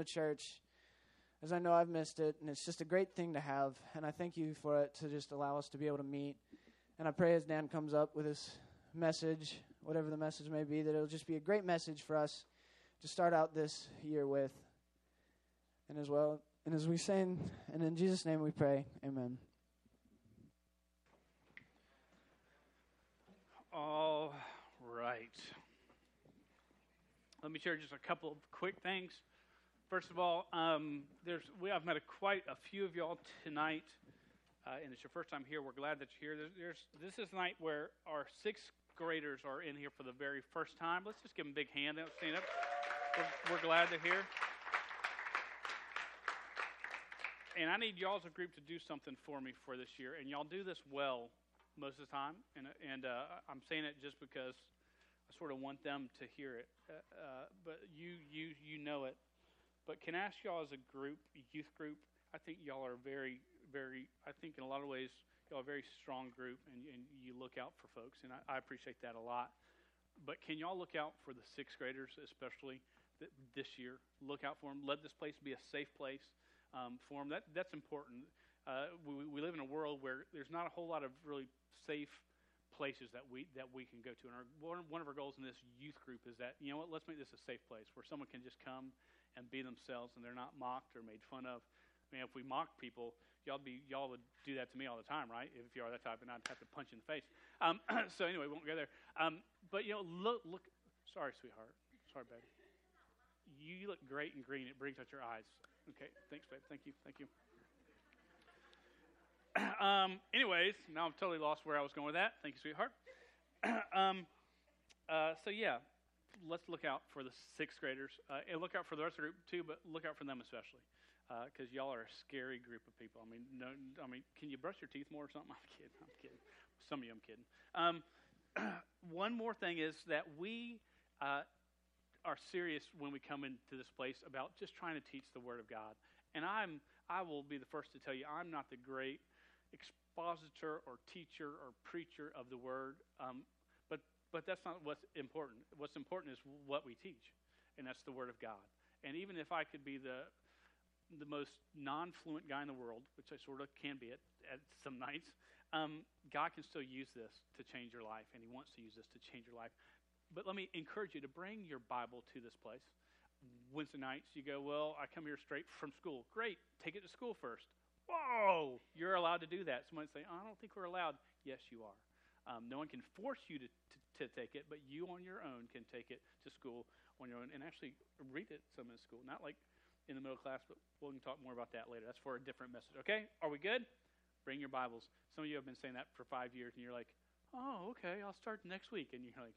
to church, as I know I've missed it, and it's just a great thing to have. And I thank you for it to just allow us to be able to meet. And I pray as Dan comes up with his message, whatever the message may be, that it'll just be a great message for us to start out this year with. And as well, and as we sing, and in Jesus' name we pray, Amen. All right. Let me share just a couple of quick things. First of all, um, there's we I've met a, quite a few of y'all tonight, uh, and it's your first time here. We're glad that you're here. There's, there's, this is night where our sixth graders are in here for the very first time. Let's just give them a big hand. Stand up. We're, we're glad they're here. And I need y'all as a group to do something for me for this year, and y'all do this well most of the time, and and uh, I'm saying it just because I sort of want them to hear it. Uh, uh, but you you you know it. But can I ask y'all as a group, youth group? I think y'all are very very. I think in a lot of ways y'all are a very strong group, and, and you look out for folks, and I, I appreciate that a lot. But can y'all look out for the sixth graders, especially th- this year? Look out for them. Let this place be a safe place um, for them. That that's important. Uh, we, we live in a world where there's not a whole lot of really safe places that we that we can go to. And our, one, one of our goals in this youth group is that you know what, let's make this a safe place where someone can just come and be themselves and they're not mocked or made fun of. I mean, if we mock people, y'all be y'all would do that to me all the time, right? If you are that type, and I'd have to punch you in the face. Um, so anyway, we won't go there. Um, but you know, look, look. Sorry, sweetheart. Sorry, baby. You look great in green. It brings out your eyes. Okay, thanks, babe. Thank you. Thank you. um, anyways, now I'm totally lost where I was going with that. Thank you, sweetheart. um, uh, so yeah, let's look out for the sixth graders uh, and look out for the rest of the group too, but look out for them especially because uh, y'all are a scary group of people. I mean, no, I mean, can you brush your teeth more or something? I'm kidding. I'm kidding. Some of you, I'm kidding. Um, one more thing is that we uh, are serious when we come into this place about just trying to teach the Word of God. And I'm, I will be the first to tell you, I'm not the great expositor or teacher or preacher of the Word. Um, but, that's not what's important. What's important is what we teach, and that's the Word of God. And even if I could be the, the most non fluent guy in the world, which I sort of can be at, at some nights, um, God can still use this to change your life, and He wants to use this to change your life but let me encourage you to bring your Bible to this place. Wednesday nights, you go, Well, I come here straight from school. Great, take it to school first. Whoa, you're allowed to do that. Someone say, I don't think we're allowed. Yes, you are. Um, no one can force you to, to, to, take it, but you on your own can take it to school on your own and actually read it some in school. Not like in the middle class, but we can talk more about that later. That's for a different message. Okay? Are we good? Bring your Bibles. Some of you have been saying that for five years, and you're like, oh, okay, I'll start next week. And you're like,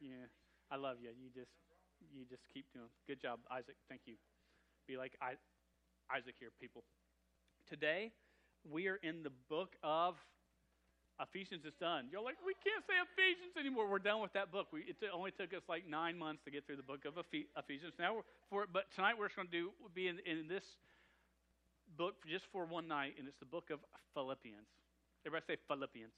yeah, I love you. You just you just keep doing. Good job, Isaac. Thank you. Be like I, Isaac here, people. Today, we are in the book of Ephesians. Is done. You're like, we can't say Ephesians anymore. We're done with that book. We, it only took us like nine months to get through the book of Ephesians. Now, for but tonight we're just going to do be in, in this book just for one night, and it's the book of Philippians. Everybody say Philippians.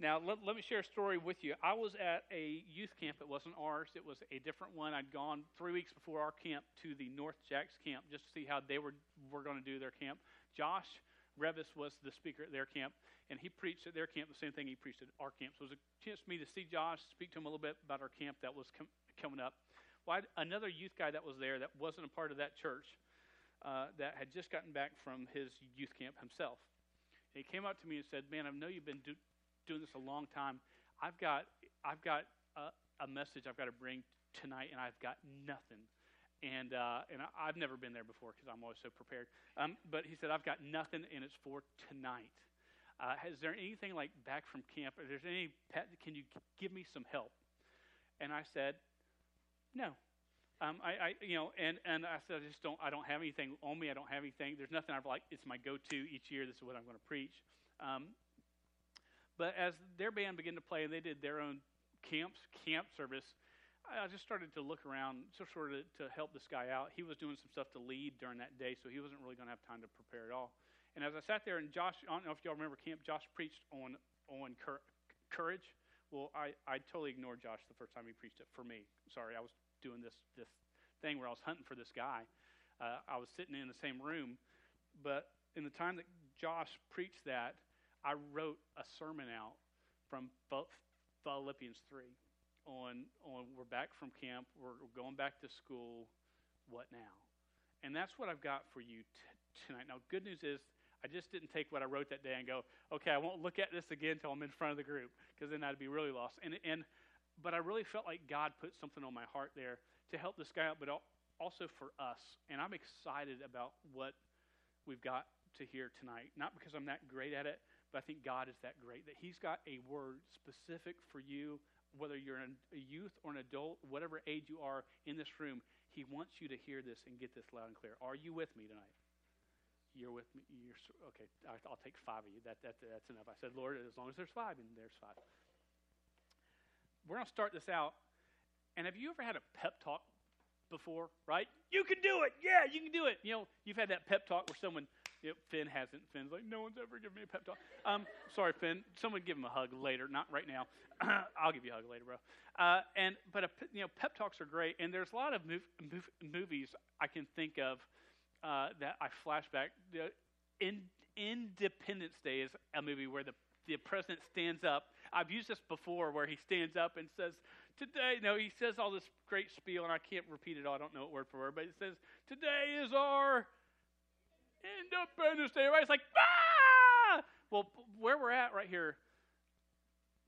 Now, let, let, me share a story with you. I was at a youth camp. It wasn't ours, it was a different one. I'd gone three weeks before our camp to the North Jacks camp just to see how they were, were going to do their camp. Josh Revis was the speaker at their camp, and he preached at their camp the same thing he preached at our camp. So it was a chance for me to see Josh, speak to him a little bit about our camp that was com- coming up. Well, another youth guy that was there that wasn't a part of that church uh, that had just gotten back from his youth camp himself. And he came up to me and said, Man, I know you've been do- doing this a long time. I've got I've got a, a message I've got to bring tonight, and I've got nothing. And uh, and I, have never been there before because I'm always so prepared. Um, but he said I've got nothing, and it's for tonight. Uh, is there anything like back from camp? Is there any can you give me some help? And I said, no. Um, I, I, you know, and, and I said, I just don't, I don't have anything on me. I don't have anything. There's nothing I've like, it's my go-to each year. This is what I'm going to preach. Um, but as their band began to play and they did their own camps, camp service, I just started to look around, so sort of to help this guy out. He was doing some stuff to lead during that day, so he wasn't really going to have time to prepare at all. And as I sat there, and Josh, I don't know if y'all remember camp, Josh preached on on courage. Well, I, I totally ignored Josh the first time he preached it for me. Sorry, I was doing this this thing where I was hunting for this guy. uh, I was sitting in the same room. But in the time that Josh preached that, I wrote a sermon out from Philippians 3 on, on we're back from camp, we're, going back to school, what now? And that's what I've got for you t- tonight. Now, good news is I just didn't take what I wrote that day and go, okay, I won't look at this again until I'm in front of the group, because then I'd be really lost. And, and, but I really felt like God put something on my heart there to help this guy out, but also for us. And I'm excited about what we've got to hear tonight. Not because I'm that great at it, but I think God is that great, that He's got a word specific for you, whether you're a youth or an adult, whatever age you are in this room. He wants you to hear this and get this loud and clear. Are you with me tonight? You're with me. You're okay. I'll take five of you. That, that that's enough. I said, Lord, as long as there's five, and there's five. We're gonna start this out. And have you ever had a pep talk before? Right? You can do it. Yeah, you can do it. You know, you've had that pep talk where someone Yep, Finn hasn't. Finn's like, no one's ever given me a pep talk. Um, sorry, Finn. Someone give him a hug later, not right now. I'll give you a hug later, bro. Uh, and but a, you know, pep talks are great, and there's a lot of mov- mov- movies I can think of uh, that I flashback. The in, Independence Day is a movie where the the president stands up. I've used this before, where he stands up and says, "Today." No, he says all this great spiel, and I can't repeat it all. I don't know it word for word, but it says, "Today is our." Independence Day. Everybody's like, ah! Well, where we're at right here,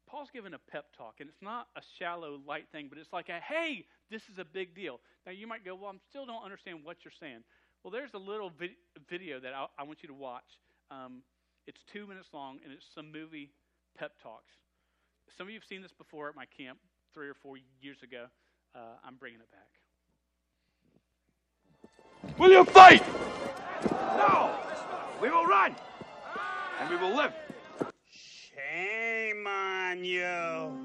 Paul's giving a pep talk, and it's not a shallow, light thing, but it's like a, hey, this is a big deal. Now, you might go, well, I still don't understand what you're saying. Well, there's a little vi- video that I, I, want you to watch. Um, it's two minutes long, and it's some movie pep talks. Some of you have seen this before at my camp three or four years ago. Uh, I'm bringing it back. Will you fight? No! We will run! And we will live. Shame on you.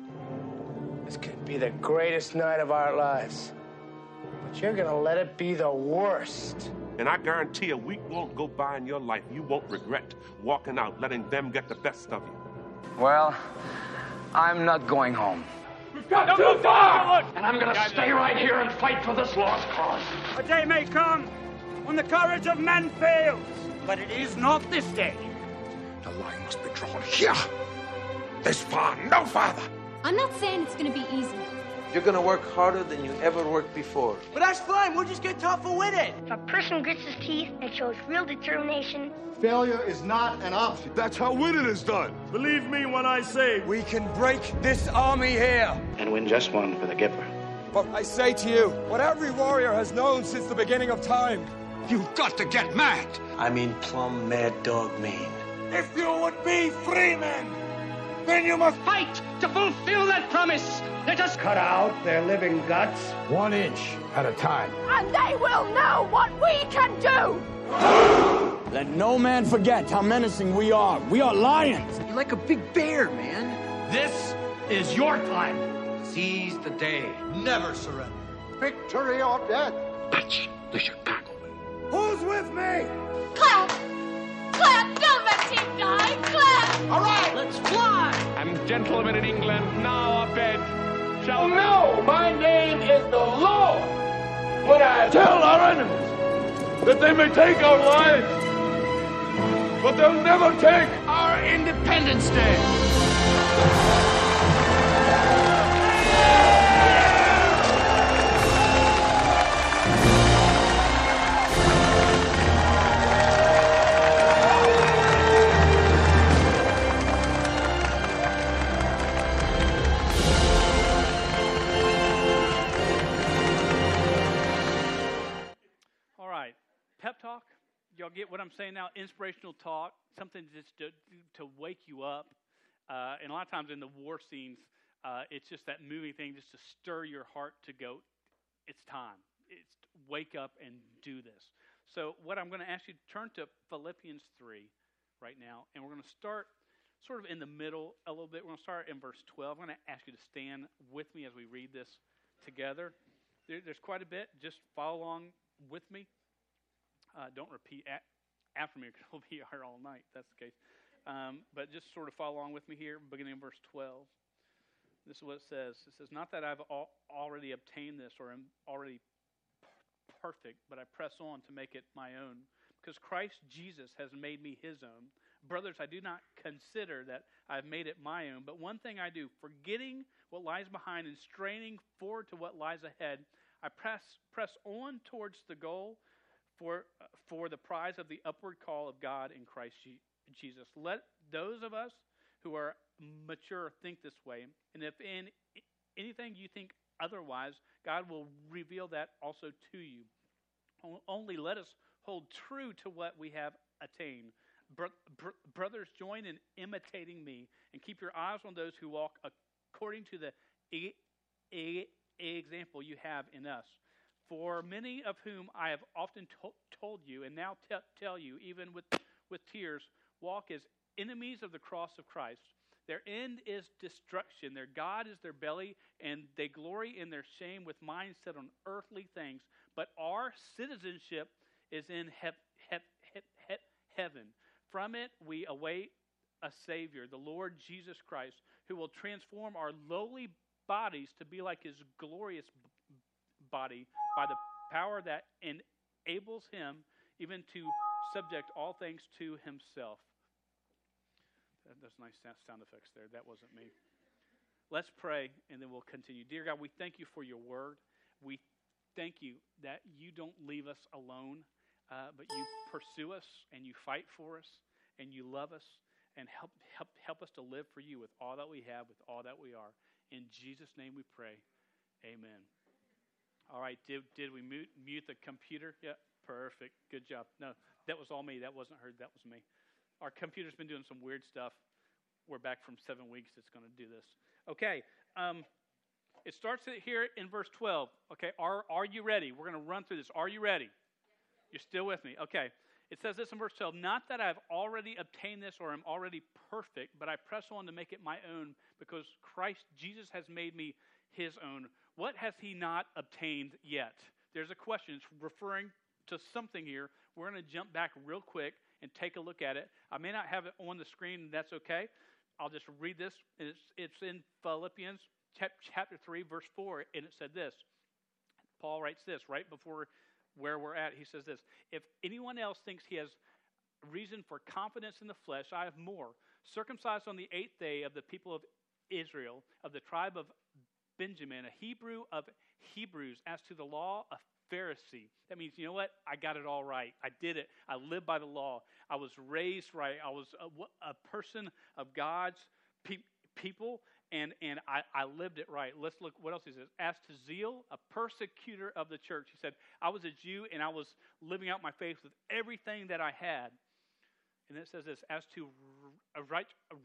This could be the greatest night of our lives. But you're gonna let it be the worst. And I guarantee a week won't go by in your life you won't regret walking out, letting them get the best of you. Well, I'm not going home. We've got too far! And I'm gonna stay right here and fight for this lost cause. A day may come when the courage of men fails. But it is not this day. The line must be drawn here. This far, no farther. I'm not saying it's going to be easy. You're going to work harder than you ever worked before. But that's fine. We'll just get tougher with it. If a person grits his teeth and shows real determination, failure is not an option. That's how winning is done. Believe me when I say we can break this army here and win just one for the Gipper. But I say to you, what every warrior has known since the beginning of time You've got to get mad. I mean plumb mad dog mean. If you would be free men, then you must fight to fulfill that promise. Let us cut out their living guts one inch at a time. And they will know what we can do. Let no man forget how menacing we are. We are lions. You're like a big bear, man. This is your time. Seize the day. Never surrender. Victory or death. That's the Chicago. Who's with me? Clap! Clap! Donovan! All right, let's fly! And gentlemen in England now are bed shall... Oh, no, my name is the Lord! But I tell our enemies that they may take our lives, but they'll never take our Independence Day! Y'all get what I'm saying now? Inspirational talk, something just to, to wake you up. Uh, and a lot of times in the war scenes, uh, it's just that moving thing just to stir your heart to go, it's time. It's wake up and do this. So, what I'm going to ask you to turn to Philippians 3 right now, and we're going to start sort of in the middle a little bit. We're going to start in verse 12. I'm going to ask you to stand with me as we read this together. There, there's quite a bit. Just follow along with me. Uh, don't repeat at, after me, because we'll be here all night. That's the case. Um, but just sort of follow along with me here, beginning in verse 12. This is what it says. It says, Not that I've al- already obtained this or am already p- perfect, but I press on to make it my own because Christ Jesus has made me his own. Brothers, I do not consider that I've made it my own, but one thing I do, forgetting what lies behind and straining forward to what lies ahead, I press, press on towards the goal for, for the prize of the upward call of God in Christ Jesus. Let those of us who are mature think this way, and if in anything you think otherwise, God will reveal that also to you. Only let us hold true to what we have attained. Bro- br- brothers, join in imitating me and keep your eyes on those who walk according to the e- e- example you have in us. For many of whom I have often to- told you, and now te- tell you, even with, with tears, walk as enemies of the cross of Christ. Their end is destruction. Their God is their belly, and they glory in their shame with minds set on earthly things. But our citizenship is in he- he- he- heaven. From it we await a Savior, the Lord Jesus Christ, who will transform our lowly bodies to be like his glorious body by the power that enables him even to subject all things to himself. That's nice sound effects there. That wasn't me. Let's pray and then we'll continue. Dear God, we thank you for your word. We thank you that you don't leave us alone uh, but you pursue us and you fight for us and you love us and help, help, help us to live for you with all that we have, with all that we are. In Jesus' name we pray. Amen. All right, did, did we mute, mute the computer? Yeah, perfect. Good job. No, that was all me. That wasn't her. That was me. Our computer's been doing some weird stuff. We're back from seven weeks. It's going to do this. Okay. Um, it starts here in verse 12. Okay, are, are you ready? We're going to run through this. Are you ready? You're still with me? Okay. It says this in verse 12 Not that I've already obtained this or am already perfect, but I press on to make it my own because Christ Jesus has made me his own. What has he not obtained yet? There's a question. It's referring to something here. We're going to jump back real quick and take a look at it. I may not have it on the screen, that's okay. I'll just read this. It's, it's in Philippians chapter 3, verse 4, and it said this. Paul writes this right before where we're at, he says this If anyone else thinks he has reason for confidence in the flesh, I have more. Circumcised on the eighth day of the people of Israel, of the tribe of Benjamin, a Hebrew of Hebrews, as to the law, a Pharisee. That means, you know what? I got it all right. I did it. I lived by the law. I was raised right. I was a, a person of God's pe- people, and, and I, I lived it right. Let's look what else he says. As to zeal, a persecutor of the church. He said, I was a Jew and I was living out my faith with everything that I had. And it says this as to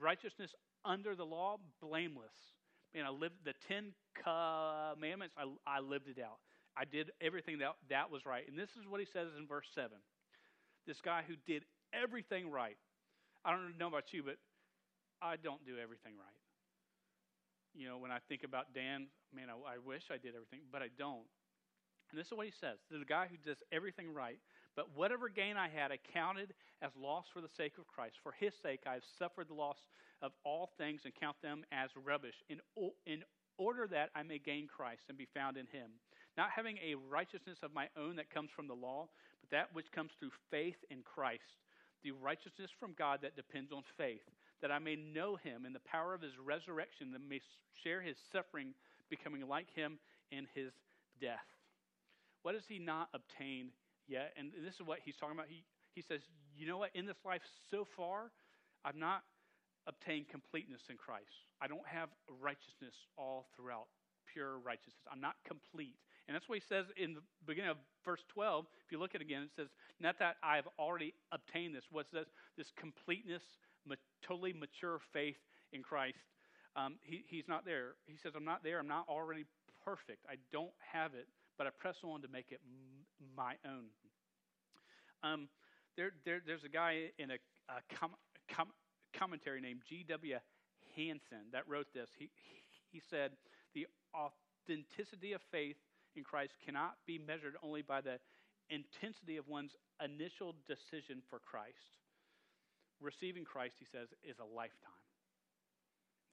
righteousness under the law, blameless. Man, I lived the Ten Commandments, I, I lived it out. I did everything that, that was right. And this is what he says in verse 7. This guy who did everything right. I don't know about you, but I don't do everything right you know, when I think about Dan, man, I, I wish I did everything, but I don't. And this is what he says the guy who does everything right, but whatever gain I had, I counted as loss for the sake of Christ. For his sake, I have suffered the loss of all things and count them as rubbish, in, in order that I may gain Christ and be found in him. Not having a righteousness of my own that comes from the law, but that which comes through faith in Christ, the righteousness from God that depends on faith that I may know him in the power of his resurrection, that may share his suffering, becoming like him in his death. What has he not obtained yet? And this is what he's talking about. He, he says, You know what? In this life so far, I've not obtained completeness in Christ. I don't have righteousness all throughout, pure righteousness. I'm not complete. And that's what he says in the beginning of verse 12. If you look at it again, it says, Not that I've already obtained this. What says? This completeness ma- totally mature faith in Christ, um, he, he's not there. He says, I'm not there. I'm not already perfect. I don't have it, but I press on to make it my own. Um, there, there, there's a guy in a, a com, com, commentary named G.W. Hansen that wrote this. He, he said, The authenticity of faith in Christ cannot be measured only by the intensity of one's initial decision for Christ receiving Christ, he says, is a lifetime.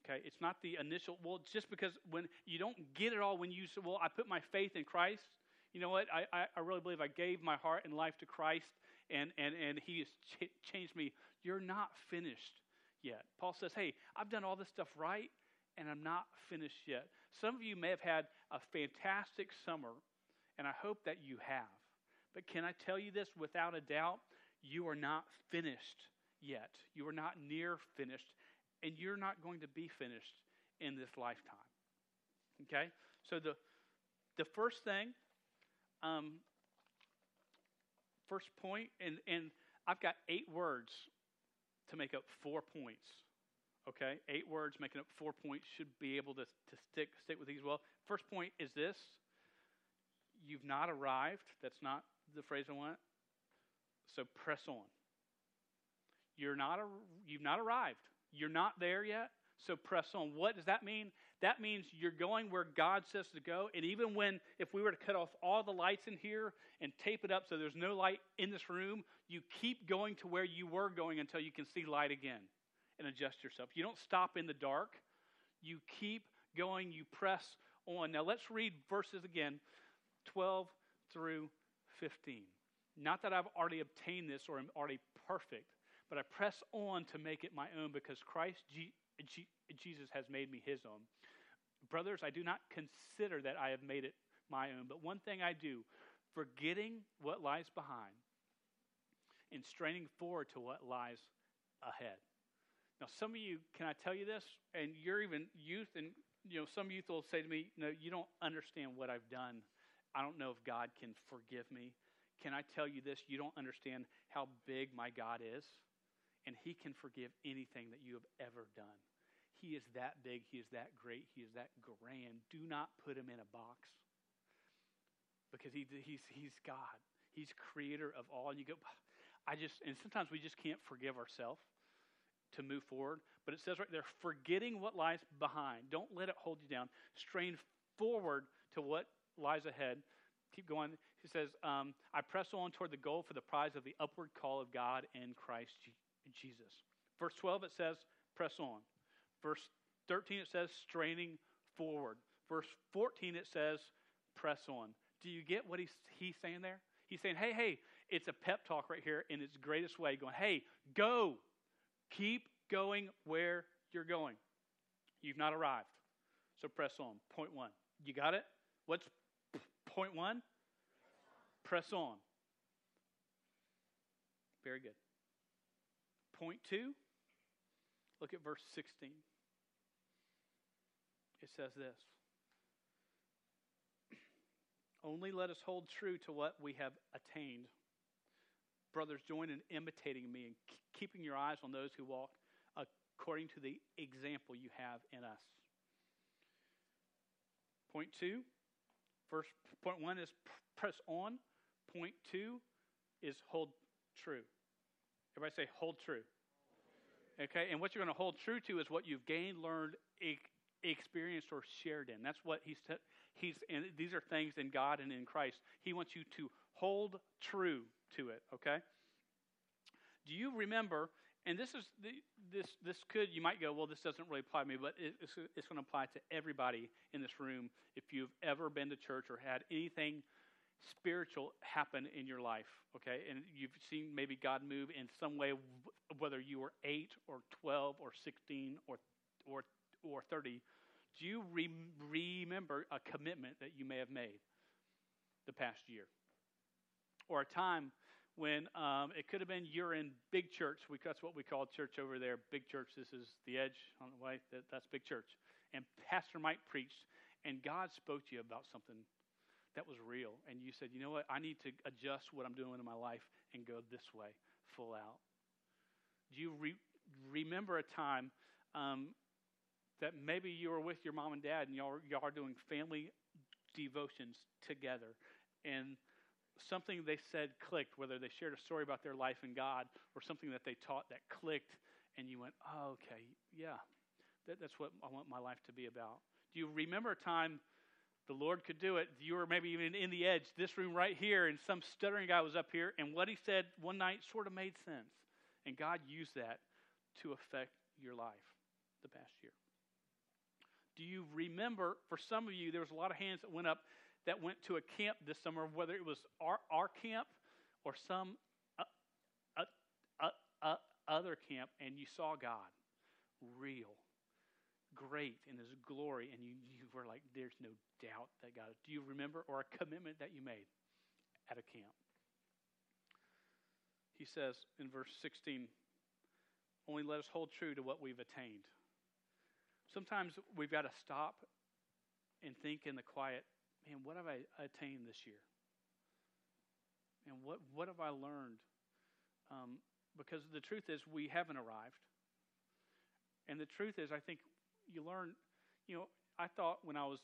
Okay, it's not the initial, well, just because when you don't get it all when you say, well, I put my faith in Christ, you know what? I, I, I really believe I gave my heart and life to Christ and, and, and He has ch- changed me. You're not finished yet. Paul says, hey, I've done all this stuff right and I'm not finished yet. Some of you may have had a fantastic summer, and I hope that you have. But can I tell you this without a doubt? You are not finished yet. You are not near finished, and you're not going to be finished in this lifetime. Okay? So the the first thing, um, first point, and, and I've got eight words to make up four points. Okay? Eight words making up four points should be able to, to stick stick with these well. First point is this. You've not arrived. That's not the phrase I want. So press on. You're not a, you've not arrived. You're not there yet. So press on. What does that mean? That means you're going where God says to go. And even when, if we were to cut off all the lights in here and tape it up so there's no light in this room, you keep going to where you were going until you can see light again and adjust yourself. You don't stop in the dark. You keep going. You press on. Now let's read verses again 12 through 15. Not that I've already obtained this or am already perfect, but I press on to make it my own because Christ Jesus has made me his own. Brothers, I do not consider that I have made it my own, but one thing I do, forgetting what lies behind and straining forward to what lies ahead. Now, some of you, can I tell you this? And you're even youth, and you know, some youth will say to me, "No, you don't understand what I've done. I don't know if God can forgive me." Can I tell you this? You don't understand how big my God is, and He can forgive anything that you have ever done. He is that big. He is that great. He is that grand. Do not put him in a box because he, he's, he's God. He's creator of all. And you go, I just, and sometimes we just can't forgive ourselves to move forward. But it says right there, forgetting what lies behind. Don't let it hold you down. Strain forward to what lies ahead. Keep going. He says, um, I press on toward the goal for the prize of the upward call of God in Christ Jesus. Verse 12, it says, press on. Verse 13, it says straining forward. Verse 14, it says press on. Do you get what he's, he's saying there? He's saying, hey, hey, it's a pep talk right here in its greatest way, going, hey, go. Keep going where you're going. You've not arrived. So press on. Point one. You got it? What's point one? Press on. Very good. Point two, look at verse 16 it says this Only let us hold true to what we have attained. Brothers, join in imitating me and keeping your eyes on those who walk according to the example you have in us. Point two, first point one is press on. Point two is hold true. Everybody say hold true. Okay, and what you're going to hold true to is what you've gained, learned, experienced or shared in. That's what he's t- he's and these are things in God and in Christ. He wants you to hold true to it, okay? Do you remember and this is the, this this could you might go well this doesn't really apply to me but it, it's, it's going to apply to everybody in this room if you've ever been to church or had anything spiritual happen in your life okay and you've seen maybe god move in some way whether you were 8 or 12 or 16 or or or 30, do you re- remember a commitment that you may have made the past year? Or a time when um, it could have been you're in big church. We, that's what we call church over there. Big church. This is the edge on the way. That, that's big church. And Pastor Mike preached, and God spoke to you about something that was real. And you said, you know what? I need to adjust what I'm doing in my life and go this way, full out. Do you re- remember a time um, that maybe you were with your mom and dad and y'all, y'all are doing family devotions together and something they said clicked, whether they shared a story about their life in God or something that they taught that clicked, and you went, oh, okay, yeah, that, that's what I want my life to be about. Do you remember a time the Lord could do it? You were maybe even in the edge, this room right here, and some stuttering guy was up here, and what he said one night sort of made sense. And God used that to affect your life the past year. Do you remember, for some of you, there was a lot of hands that went up that went to a camp this summer, whether it was our, our camp or some uh, uh, uh, uh other camp, and you saw God real, great in His glory, and you, you were like, there's no doubt that God. Do you remember or a commitment that you made at a camp? He says in verse 16, only let us hold true to what we've attained. Sometimes we've got to stop and think in the quiet, man, what have I attained this year? And what, what have I learned? Um, because the truth is, we haven't arrived. And the truth is, I think you learn, you know, I thought when I was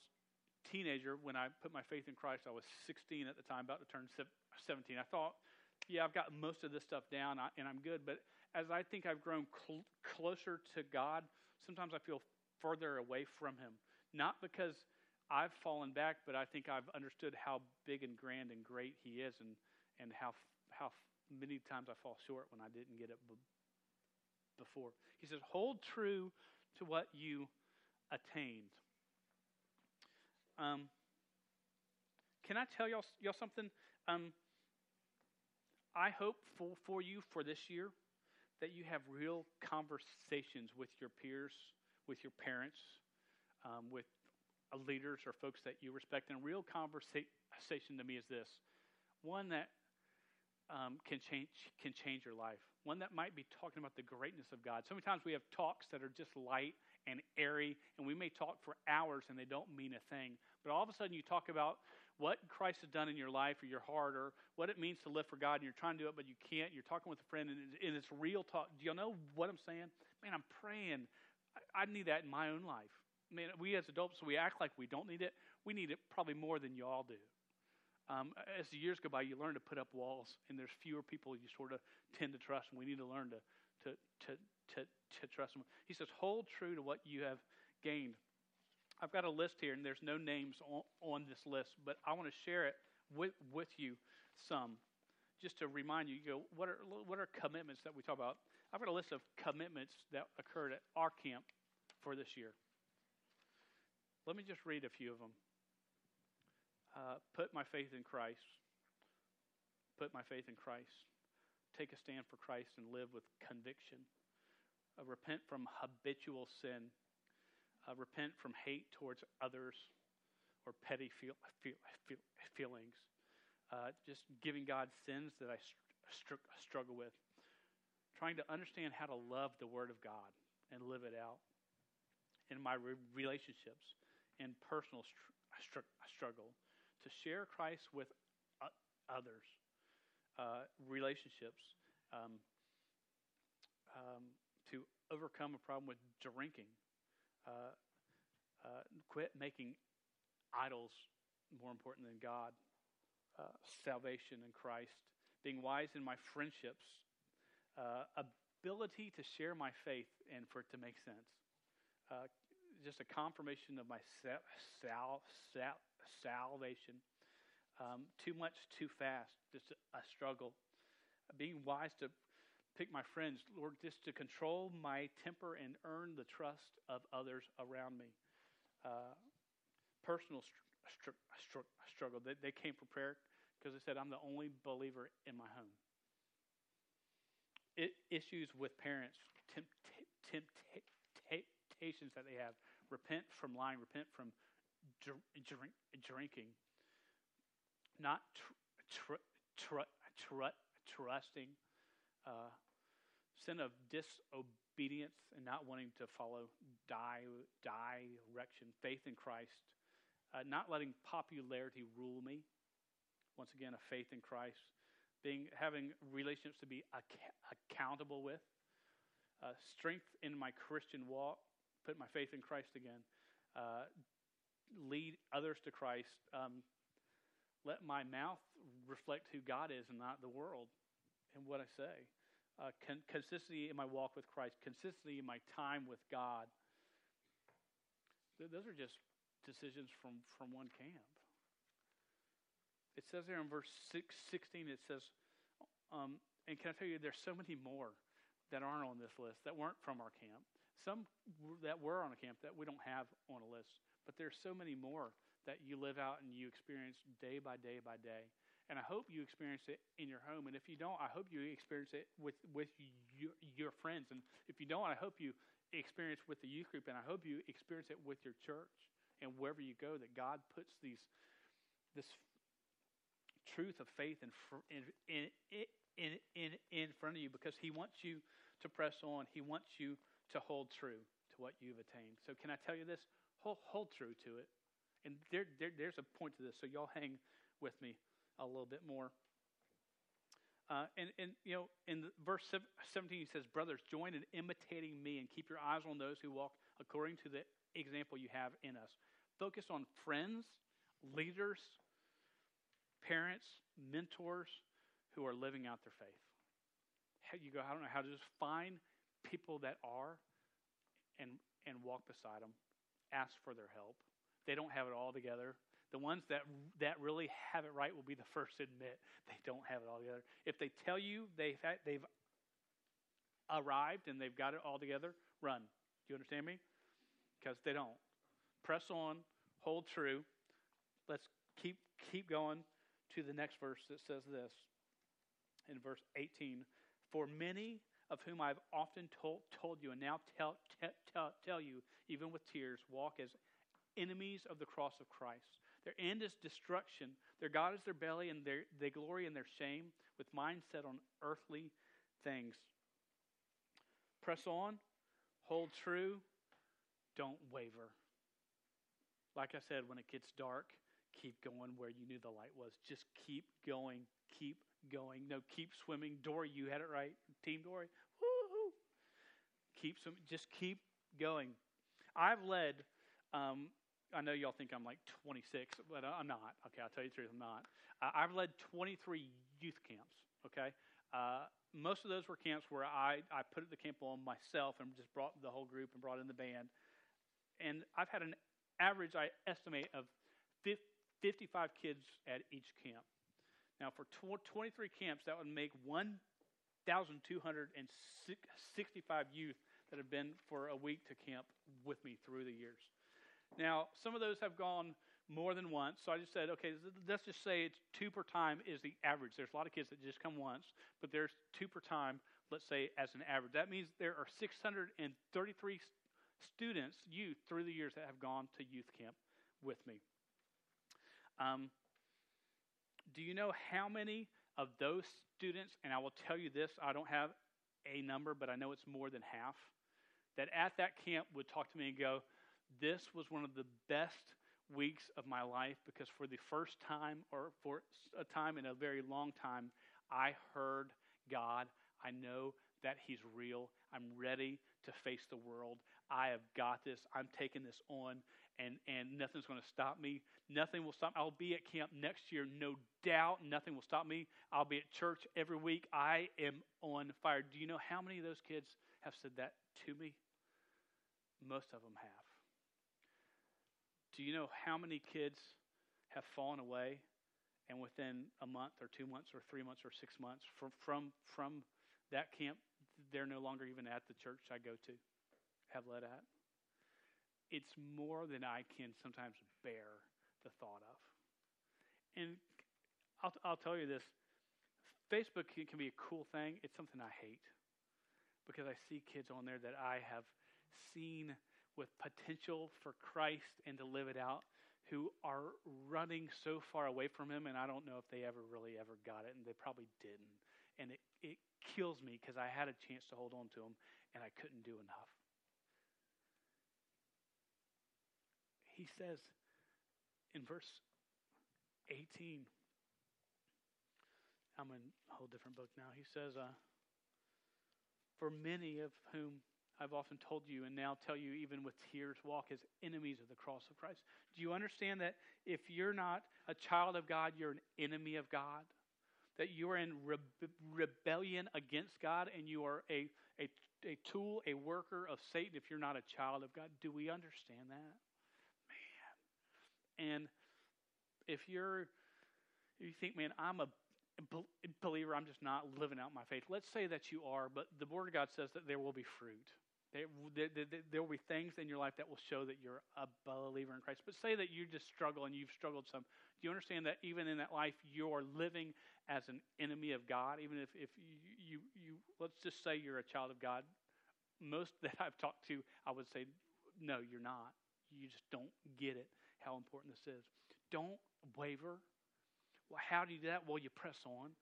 teenager, when I put my faith in Christ, I was 16 at the time, about to turn 17. I thought, yeah, I've got most of this stuff down and I'm good. But as I think I've grown cl- closer to God, sometimes I feel further away from Him. Not because I've fallen back, but I think I've understood how big and grand and great He is and, and how, how many times I fall short when I didn't get it b- before. He says, hold true to what you attained. Um, can I tell y'all, y'all something? Um, I hope for, for you for this year that you have real conversations with your peers, with your parents, um, with leaders or folks that you respect. And a real conversation to me is this one that um, can change can change your life. One that might be talking about the greatness of God. So many times we have talks that are just light and airy, and we may talk for hours and they don't mean a thing. But all of a sudden, you talk about what Christ has done in your life or your heart, or what it means to live for God, and you're trying to do it, but you can't. You're talking with a friend, and it's, real talk. Do y'all know what I'm saying? Man, I'm praying. I, I need that in my own life. Man, we as adults, we act like we don't need it. We need it probably more than you all do. Um, as the years go by, you learn to put up walls, and there's fewer people you sort of tend to trust, and we need to learn to, to, to, to, to trust them. He says, hold true to what you have gained. I've got a list here, and there's no names on, on this list, but I want to share it with, with you some, just to remind you, you go, what are, what are commitments that we talk about? I've got a list of commitments that occurred at our camp for this year. Let me just read a few of them. Uh, put my faith in Christ. Put my faith in Christ. Take a stand for Christ and live with conviction. Uh, repent from habitual sin. Uh, repent from hate towards others or petty feel, feel, feel, feelings. Uh, just giving God sins that I str- struggle with. Trying to understand how to love the Word of God and live it out in my re- relationships and personal str- str- struggle to share Christ with uh, others, uh, relationships, um, um, to overcome a problem with drinking, uh, uh quit making idols more important than God, uh, salvation in Christ, being wise in my friendships, uh, ability to share my faith and for it to make sense just a confirmation of my sal- sal- sal- salvation. Um, too much, too fast, just a, a struggle. Being wise to pick my friends, Lord, just to control my temper and earn the trust of others around me. Uh, personal str- str- str- struggle. They, they came for prayer because they said, I'm the only believer in my home. It, issues with parents, temp- temp- temptations that they have. Repent from lying, repent from drink, drinking, not tr- tr- tr- trusting, uh, sin of disobedience and not wanting to follow di- direction, faith in Christ, uh, not letting popularity rule me. Once again, a faith in Christ, being having relationships to be ac- accountable with, uh, strength in my Christian walk, put my faith in Christ again, uh, lead others to Christ. Um, let my mouth reflect who God is and not the world and what I say. Uh, con- consistency in my walk with Christ, consistency in my time with God. Th- those are just decisions from, from one camp. It says there in verse six, 16, it says, um, and can I tell you, there's so many more that aren't on this list that weren't from our camp. Some that were on a camp that we don't have on a list. But there's so many more that you live out and you experience day by day by day. And I hope you experience it in your home. And if you don't, I hope you experience it with, with your, your friends. And if you don't, I hope you experience with the youth group. And I hope you experience it with your church and wherever you go that God puts these this truth of faith in, in, in, in, in, front of you because He wants you to press on. He wants you to hold true to what you've attained. So, can I tell you this? Hold, hold true to it. And there, there, there's a point to this, so y'all hang with me a little bit more. Uh, and, and, you know, in verse 17, he says, Brothers, join in imitating me and keep your eyes on those who walk according to the example you have in us. Focus on friends, leaders, parents, mentors who are living out their faith. You go, I don't know how to just find people that are and, and walk beside them, ask for their help. They don't have it all together. The ones that, that really have it right will be the first to admit they don't have it all together. If they tell you they've, had, they've arrived and they've got it all together, run. Do you understand me? Because they don't. Press on, hold true. Let's keep, keep going to the next verse that says this in verse 18 For many of whom I've often told, told you and now tell, tell, tell you, even with tears, walk as enemies of the cross of Christ. Their end is destruction. Their God is their belly, and their, they glory in their shame with mind set on earthly things. Press on, hold true, don't waver. Like I said, when it gets dark, keep going where you knew the light was. Just keep going, keep going. No, keep swimming. Dory, you had it right. Team Dory, woohoo! Keep some, just keep going. I've led um, I know y'all think I'm like 26, but I'm not. Okay, I'll tell you the truth, I'm not. Uh, I've led 23 youth camps, okay? Uh, most of those were camps where I, I put the camp on myself and just brought the whole group and brought in the band. And I've had an average, I estimate, of 55 kids at each camp. Now, for 23 camps, that would make 1,265 youth that have been for a week to camp with me through the years. Now, some of those have gone more than once. So I just said, okay, let's just say it's two per time is the average. There's a lot of kids that just come once, but there's two per time, let's say, as an average. That means there are 633 students, youth, through the years that have gone to youth camp with me. Um, do you know how many of those students, and I will tell you this, I don't have a number, but I know it's more than half, that at that camp would talk to me and go, this was one of the best weeks of my life because for the first time or for a time in a very long time, I heard God. I know that He's real. I'm ready to face the world. I have got this. I'm taking this on, and, and nothing's going to stop me. Nothing will stop. I'll be at camp next year, no doubt. Nothing will stop me. I'll be at church every week. I am on fire. Do you know how many of those kids have said that to me? Most of them have. Do you know how many kids have fallen away and within a month or two months or three months or six months from, from, from that camp, they're no longer even at the church I go to, have led at? It's more than I can sometimes bear the thought of. And I'll, I'll tell you this Facebook can be a cool thing. It's something I hate because I see kids on there that I have seen with potential for Christ and to live it out who are running so far away from him and I don't know if they ever really ever got it and they probably didn't. And it, it kills me because I had a chance to hold on to him and I couldn't do enough. He says in verse 18, I'm in a whole different book now. He says, uh, For many of whom I've often told you and now tell you, even with tears, walk as enemies of the cross of Christ. Do you understand that if you're not a child of God, you're an enemy of God? That you are in re- rebellion against God and you are a, a, a tool, a worker of Satan if you're not a child of God? Do we understand that? And if you're, you think, man, I'm a believer, I'm just not living out my faith. Let's say that you are, but the Word of God says that there will be fruit there, there will be things in your life that will show that you're a believer in Christ. But say that you just struggle and you've struggled some. Do you understand that even in that life, you're living as an enemy of God? Even if, if you, you, you, let's just say you're a child of God. Most that I've talked to, I would say, no, you're not. You just don't get it, how important this is. Don't waver. Well, how do you do that? Well, you press on.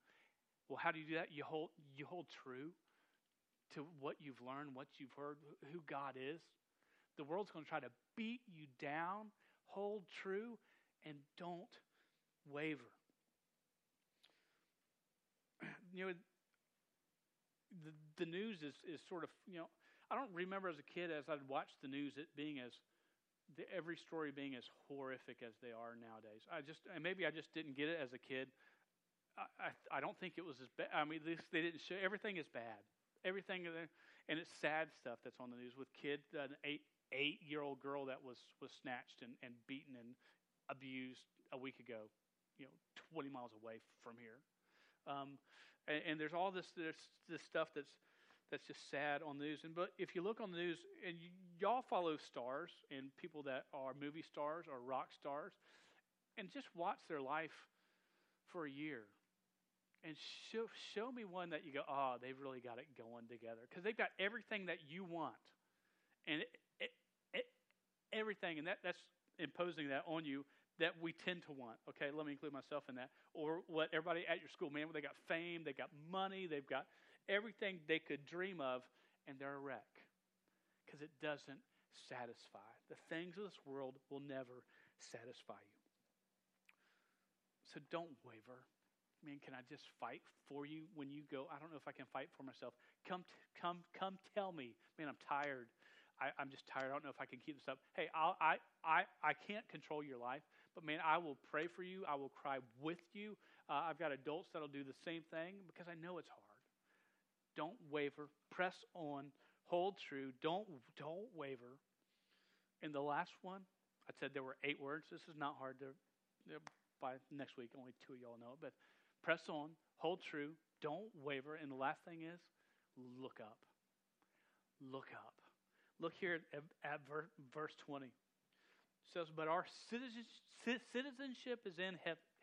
Well, how do you do that? You hold, you hold true to what you've learned, what you've heard, who God is. The world's going to try to beat you down. Hold true and don't waver. You know, the, the news is, is sort of, you know, I don't remember as a kid as I'd watched the news it being as the, every story being as horrific as they are nowadays. I just maybe I just didn't get it as a kid. I, I, I don't think it was as bad. I mean, this, they didn't show everything is bad everything, and it's sad stuff that's on the news with kid, an eight eight year old girl that was was snatched and, and beaten and abused a week ago, you know, twenty miles away from here. Um, and, and, there's all this this this stuff that's that's just sad on the news. And but if you look on the news, and y'all follow stars and people that are movie stars or rock stars, and just watch their life for a year and show, show me one that you go, oh, they've really got it going together. Because they've got everything that you want. And it, it, it, everything, and that, that's imposing that on you that we tend to want. Okay, let me include myself in that. Or what everybody at your school, man, they got fame, they got money, they've got everything they could dream of, and they're a wreck. Because it doesn't satisfy. The things of this world will never satisfy you. So don't waver man, can I just fight for you when you go? I don't know if I can fight for myself. Come, t- come, come, tell me, man, I'm tired. I, am just tired. I don't know if I can keep this up. Hey, I'll, I, I, I can't control your life, but man, I will pray for you. I will cry with you. Uh, I've got adults that'll do the same thing because I know it's hard. Don't waver. Press on. Hold true. Don't, don't waver. And the last one, I said there were eight words. This is not hard to. By next week, only two of y'all know it, but Press on, hold true, don't waver. And the last thing is look up. Look up. Look here at, at verse 20. It says, But our citizenship is in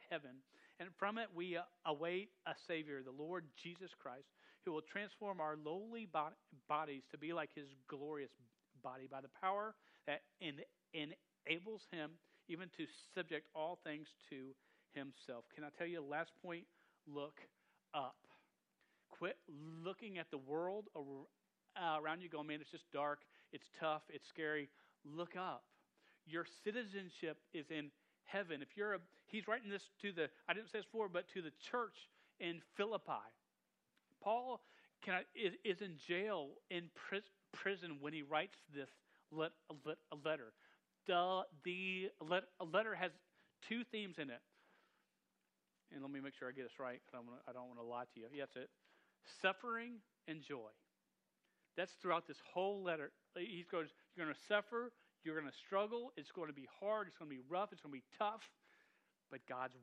heaven, and from it we await a Savior, the Lord Jesus Christ, who will transform our lowly bodies to be like his glorious body by the power that enables him even to subject all things to himself. Can I tell you the last point? Look up. Quit looking at the world uh, around you going, man, it's just dark, it's tough, it's scary. Look up. Your citizenship is in heaven. If you're a, he's writing this to the, I didn't say this before, but to the church in Philippi. Paul is, is in jail in pris, prison when he writes this let, let, letter. The, the let, letter has two themes in it and let me make sure I get this right because I don't want to lie to you. Yeah, that's it. Suffering and joy. That's throughout this whole letter. He goes, You're going to suffer, you're going to struggle, it's going to be hard, it's going to be rough, it's going to be tough. But God's,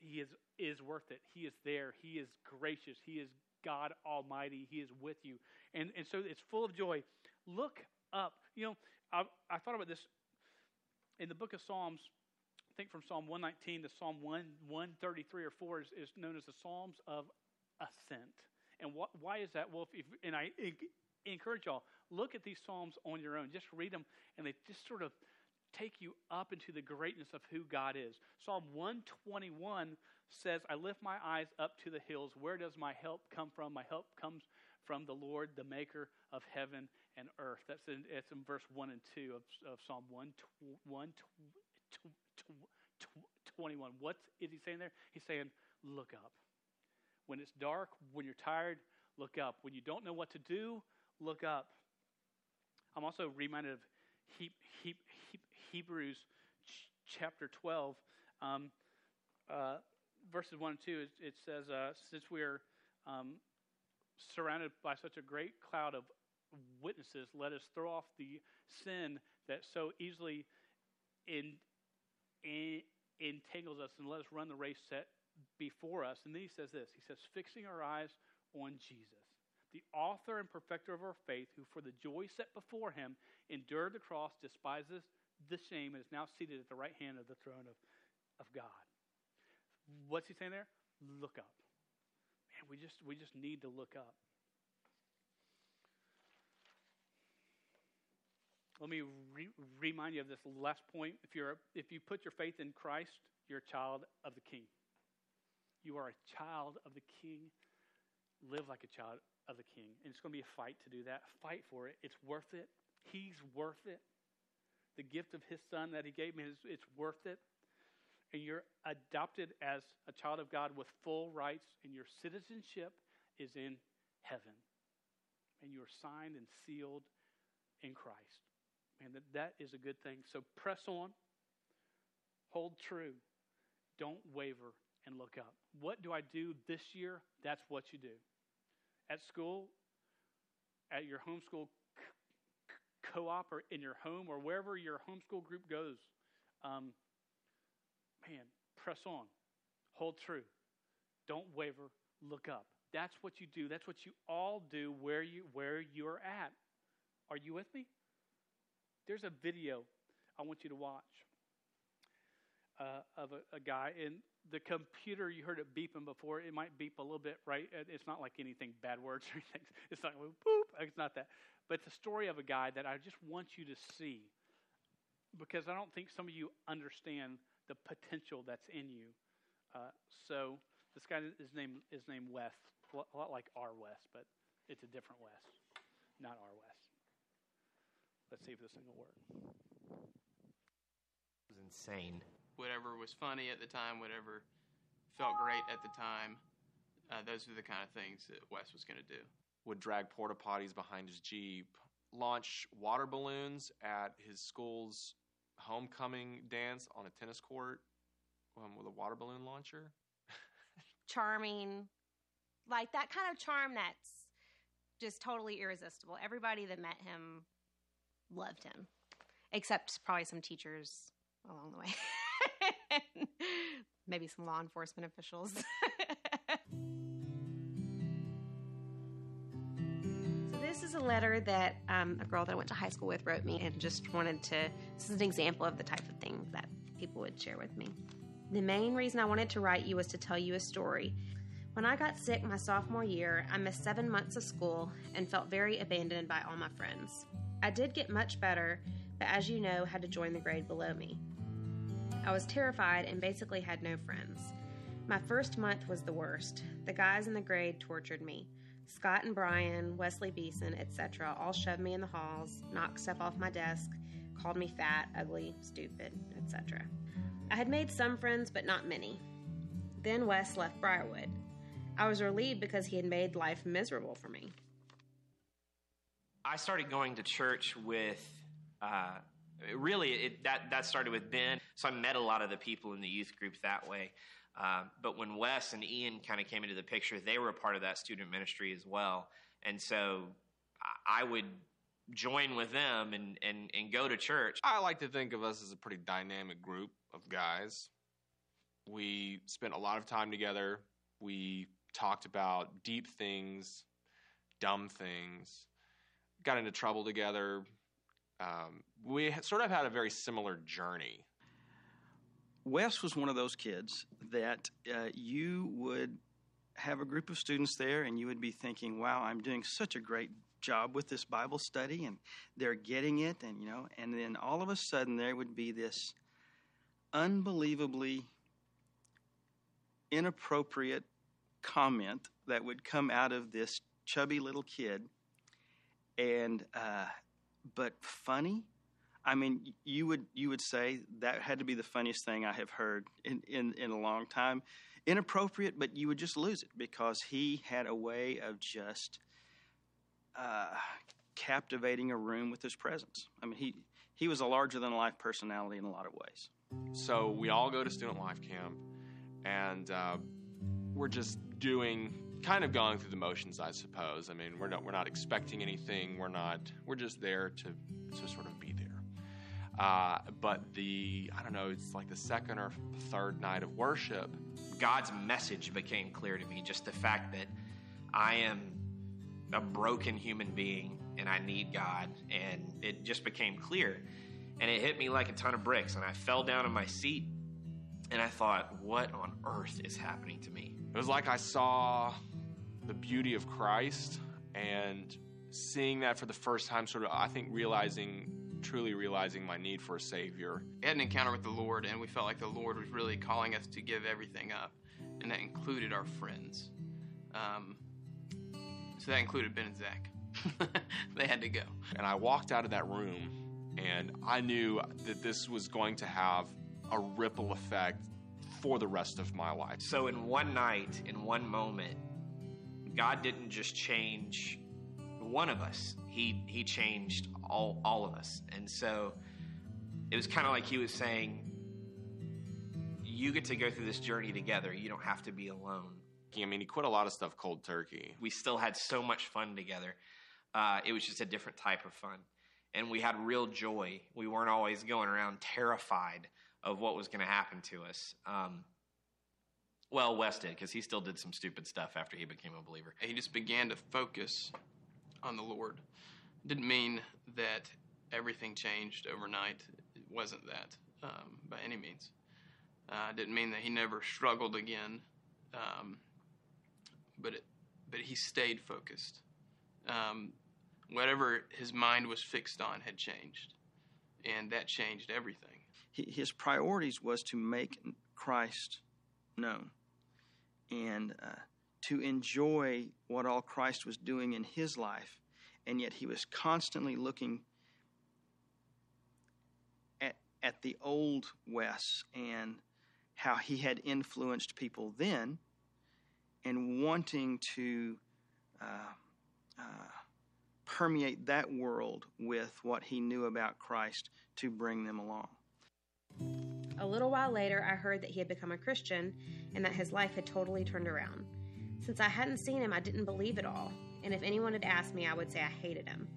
He is, is worth it. He is there. He is gracious. He is God Almighty. He is with you. And, and so it's full of joy. Look up. You know, I, I thought about this in the book of Psalms I think from Psalm 119 to Psalm 1, 133 or 4 is, is known as the Psalms of Ascent. And what, why is that? Well, if, if, and I encourage y'all, look at these Psalms on your own. Just read them, and they just sort of take you up into the greatness of who God is. Psalm 121 says, I lift my eyes up to the hills. Where does my help come from? My help comes from the Lord, the maker of heaven and earth. That's in, it's in verse 1 and 2 of, of Psalm 1, 1 21. What is he saying there? He's saying, look up. When it's dark, when you're tired, look up. When you don't know what to do, look up. I'm also reminded of he, he, he, Hebrews ch- chapter 12, um, uh, verses 1 and 2. It, it says, uh, Since we are um, surrounded by such a great cloud of witnesses, let us throw off the sin that so easily in, entangles us and let us run the race set before us. And then he says this He says, fixing our eyes on Jesus, the author and perfecter of our faith, who for the joy set before him endured the cross, despises the shame, and is now seated at the right hand of the throne of, of God. What's he saying there? Look up. Man, we just we just need to look up. Let me re- remind you of this last point. If you're if you put your faith in Christ, you're a child of the King. You are a child of the King. Live like a child of the King. And it's going to be a fight to do that. Fight for it. It's worth it. He's worth it. The gift of His Son that He gave me is it's worth it. And you're adopted as a child of God with full rights, and your citizenship is in heaven. And you are signed and sealed in Christ. Man, that, that is a good thing. So press on, hold true, don't waver, and look up. What do I do this year? That's what you do. At school, at your homeschool co op, or in your home, or wherever your homeschool group goes, um, man, press on, hold true, don't waver, look up. That's what you do. That's what you all do where you where you're at. Are you with me? There's a video I want you to watch uh, of a, a, guy, and the computer, you heard it beeping before. It might beep a little bit, right? It's not like anything bad words or anything. It's not boop. It's not that. But it's a story of a guy that I just want you to see because I don't think some of you understand the potential that's in you. Uh, so this guy is named is named Wes, a lot like our Wes, but it's a different Wes, not our Wes. Let's see if this thing will work. It was insane. Whatever was funny at the time, whatever felt great at the time, uh, those were the kind of things that Wes was going to do. Would drag porta potties behind his Jeep, launch water balloons at his school's homecoming dance on a tennis court um, with a water balloon launcher. Charming. Like that kind of charm that's just totally irresistible. Everybody that met him loved him, except probably some teachers along the way, maybe some law enforcement officials. a letter that um, a girl that I went to high school with wrote me, and just wanted to. This is an example of the type of thing that people would share with me. The main reason I wanted to write you was to tell you a story. When I got sick my sophomore year, I missed seven months of school and felt very abandoned by all my friends. I did get much better, but as you know, had to join the grade below me. I was terrified and basically had no friends. My first month was the worst. The guys in the grade tortured me. Scott and Brian, Wesley Beeson, etc., all shoved me in the halls, knocked stuff off my desk, called me fat, ugly, stupid, etc. I had made some friends, but not many. Then Wes left Briarwood. I was relieved because he had made life miserable for me. I started going to church with. Uh, really, it, that that started with Ben. So I met a lot of the people in the youth group that way. Uh, but when Wes and Ian kind of came into the picture, they were a part of that student ministry as well. And so I would join with them and, and, and go to church. I like to think of us as a pretty dynamic group of guys. We spent a lot of time together. We talked about deep things, dumb things, got into trouble together. Um, we sort of had a very similar journey. Wes was one of those kids that uh, you would have a group of students there and you would be thinking, wow, I'm doing such a great job with this Bible study and they're getting it. And, you know, and then all of a sudden there would be this unbelievably inappropriate comment that would come out of this chubby little kid and uh, but funny. I mean, you would you would say that had to be the funniest thing I have heard in, in, in a long time. Inappropriate, but you would just lose it because he had a way of just uh, captivating a room with his presence. I mean, he he was a larger than life personality in a lot of ways. So we all go to student life camp, and uh, we're just doing kind of going through the motions, I suppose. I mean, we're not we're not expecting anything. We're not. We're just there to to sort of. Uh, but the I don't know. It's like the second or third night of worship. God's message became clear to me. Just the fact that I am a broken human being and I need God. And it just became clear. And it hit me like a ton of bricks. And I fell down in my seat and I thought, what on earth is happening to me? It was like I saw the beauty of Christ and seeing that for the first time, sort of, I think, realizing, truly realizing my need for a Savior. We had an encounter with the Lord, and we felt like the Lord was really calling us to give everything up, and that included our friends. Um, so that included Ben and Zach. they had to go. And I walked out of that room, and I knew that this was going to have a ripple effect for the rest of my life. So, in one night, in one moment, God didn't just change one of us, He, he changed all, all of us. And so, it was kind of like He was saying, You get to go through this journey together. You don't have to be alone. I mean, he quit a lot of stuff cold turkey. We still had so much fun together. Uh, it was just a different type of fun. And we had real joy. We weren't always going around terrified of what was going to happen to us. Um, well, Wes did because he still did some stupid stuff after he became a believer. He just began to focus on the Lord. Didn't mean that everything changed overnight. It wasn't that um, by any means. Uh, didn't mean that he never struggled again. Um, but it, but he stayed focused. Um, whatever his mind was fixed on had changed, and that changed everything. His priorities was to make Christ known, and uh, to enjoy what all Christ was doing in his life, and yet he was constantly looking at at the old Wes and how he had influenced people then and wanting to uh, uh, permeate that world with what he knew about Christ to bring them along. A little while later, I heard that he had become a Christian and that his life had totally turned around. Since I hadn't seen him, I didn't believe it all, and if anyone had asked me, I would say I hated him.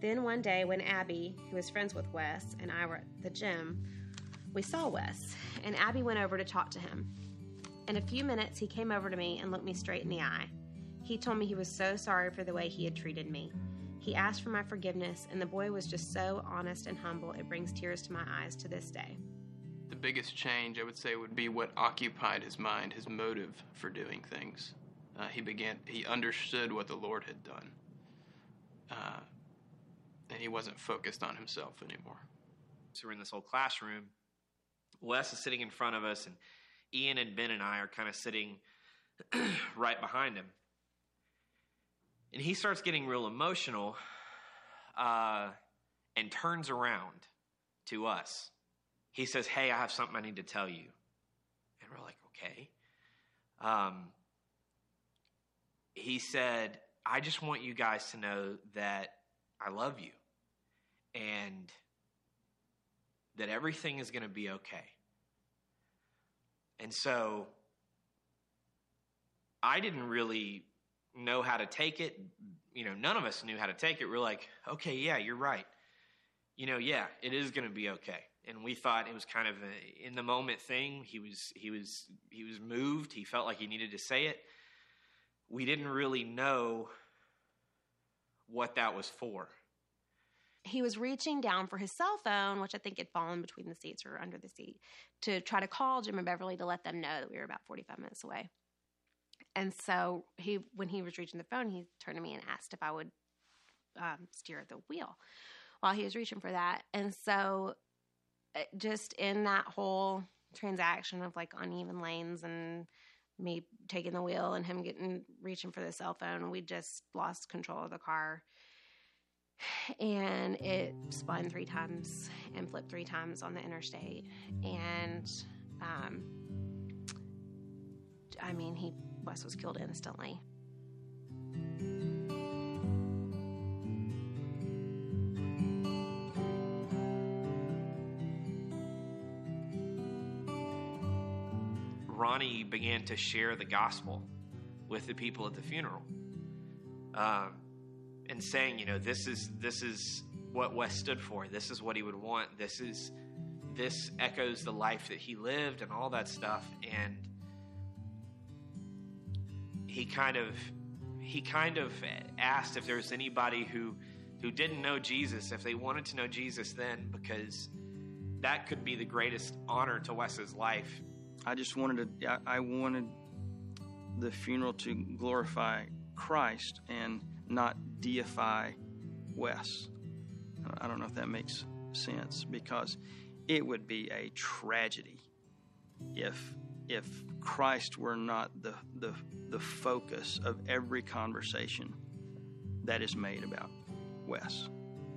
Then one day, when Abby, who was friends with Wes, and I were at the gym, we saw Wes, and Abby went over to talk to him. In a few minutes, he came over to me and looked me straight in the eye. He told me he was so sorry for the way he had treated me. He asked for my forgiveness, and the boy was just so honest and humble, it brings tears to my eyes to this day. The biggest change, I would say, would be what occupied his mind, his motive for doing things. Uh, he began, he understood what the Lord had done. Uh, and he wasn't focused on himself anymore. So we're in this old classroom. Wes is sitting in front of us, and Ian and Ben and I are kind of sitting right behind him. And he starts getting real emotional uh, and turns around to us. He says, Hey, I have something I need to tell you. And we're like, Okay. Um, he said, I just want you guys to know that I love you and that everything is going to be okay. And so I didn't really know how to take it. You know, none of us knew how to take it. We're like, okay, yeah, you're right. You know, yeah, it is going to be okay. And we thought it was kind of a in the moment thing. He was he was he was moved. He felt like he needed to say it. We didn't really know what that was for. He was reaching down for his cell phone, which I think had fallen between the seats or under the seat, to try to call Jim and Beverly to let them know that we were about 45 minutes away. And so he, when he was reaching the phone, he turned to me and asked if I would um, steer the wheel while he was reaching for that. And so, just in that whole transaction of like uneven lanes and me taking the wheel and him getting reaching for the cell phone, we just lost control of the car. And it spun three times and flipped three times on the interstate. And um, I mean, he Wes was killed instantly. Ronnie began to share the gospel with the people at the funeral, um, and saying, you know, this is this is what Wes stood for. This is what he would want. This is this echoes the life that he lived and all that stuff. And he kind of he kind of asked if there was anybody who who didn't know Jesus, if they wanted to know Jesus then, because that could be the greatest honor to Wes's life. I just wanted to, I wanted the funeral to glorify Christ and not deify Wes. I don't know if that makes sense because it would be a tragedy if if Christ were not the the, the focus of every conversation that is made about Wes.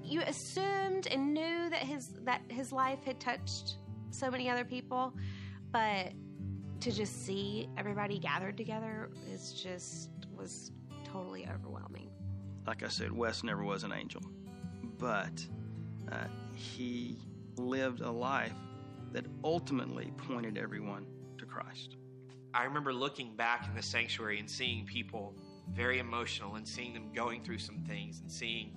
You assumed and knew that his that his life had touched so many other people, but to just see everybody gathered together is just was totally overwhelming. Like I said, Wes never was an angel, but uh, he lived a life that ultimately pointed everyone to Christ. I remember looking back in the sanctuary and seeing people very emotional and seeing them going through some things and seeing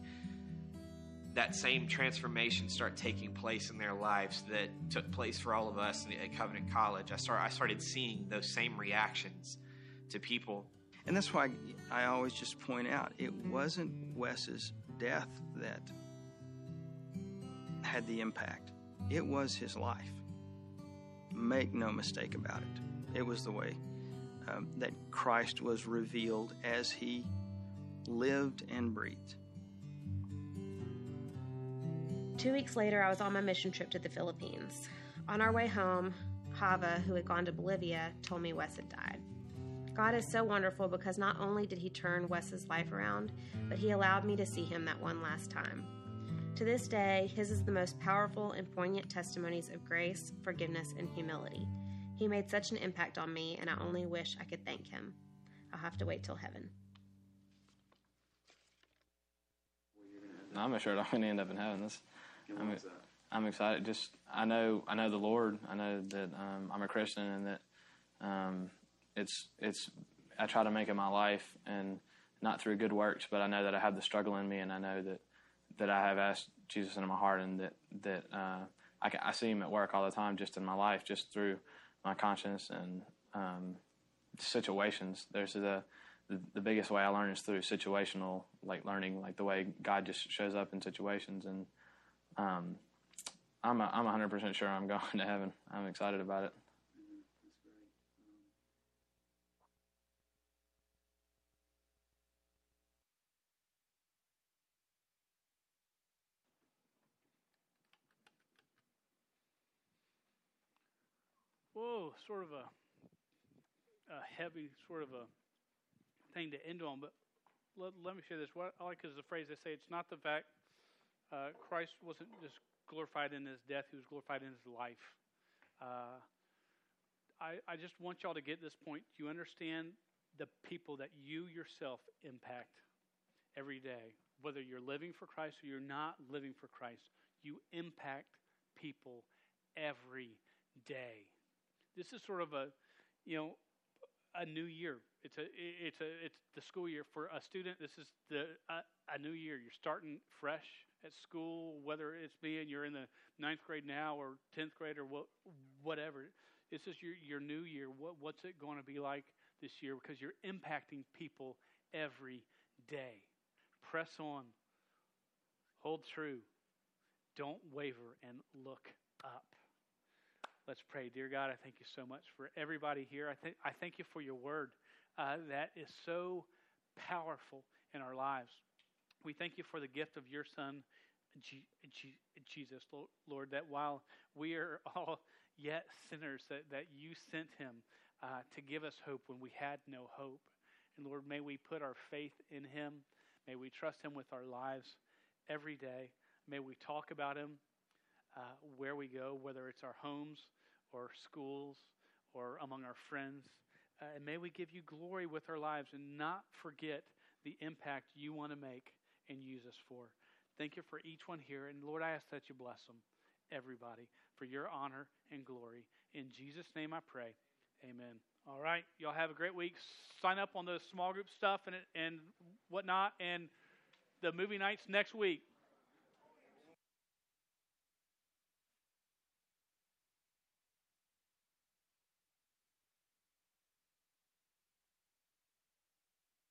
that same transformation start taking place in their lives that took place for all of us at Covenant College. I started, I started seeing those same reactions to people. And that's why I always just point out it wasn't Wes's death that had the impact, it was his life. Make no mistake about it. It was the way um, that Christ was revealed as he lived and breathed. Two weeks later, I was on my mission trip to the Philippines. On our way home, Hava, who had gone to Bolivia, told me Wes had died. God is so wonderful because not only did He turn Wes's life around, but He allowed me to see him that one last time. To this day, his is the most powerful and poignant testimonies of grace, forgiveness, and humility. He made such an impact on me, and I only wish I could thank him. I'll have to wait till heaven. I'm sure I'm going to end up in heaven. This, I'm, I'm excited. Just I know I know the Lord. I know that um, I'm a Christian, and that um, it's it's I try to make it my life, and not through good works, but I know that I have the struggle in me, and I know that that I have asked Jesus into my heart, and that that uh, I, I, see Him at work all the time, just in my life, just through my conscience and um, situations. There's the, the, the biggest way I learn is through situational, like learning, like the way God just shows up in situations, and um, I'm a, I'm 100% sure I'm going to heaven. I'm excited about it. whoa, sort of a, a heavy sort of a thing to end on. But let, let me share this. What I like is the phrase they say it's not the fact uh, Christ wasn't just glorified in his death, he was glorified in his life. Uh, I, I just want y'all to get this point. You understand the people that you yourself impact every day, whether you're living for Christ or you're not living for Christ, you impact people every day this is sort of a, you know, a new year. It's a it's a it's the school year for a student. This is the uh, a new year. You're starting fresh at school, whether it's being you're in the ninth grade now or tenth grade or what whatever. This is your your new year. What what's it going to be like this year? Because you're impacting people every day. Press on. Hold true. Don't waver and look up. Let's pray. Dear God, I thank you so much for everybody here. I, th- I thank you for your word uh, that is so powerful in our lives. We thank you for the gift of your Son, G- G- Jesus, Lord, that while we are all yet sinners, that, that you sent him uh, to give us hope when we had no hope. And Lord, may we put our faith in him. May we trust him with our lives every day. May we talk about him uh, where we go, whether it's our homes or schools or among our friends. Uh, and may we give you glory with our lives and not forget the impact you want to make and use us for. Thank you for each one here. And Lord, I ask that you bless them, everybody, for your honor and glory. In Jesus' name I pray. Amen. All right. Y'all have a great week. Sign up on the small group stuff and, and whatnot. And the movie nights next week.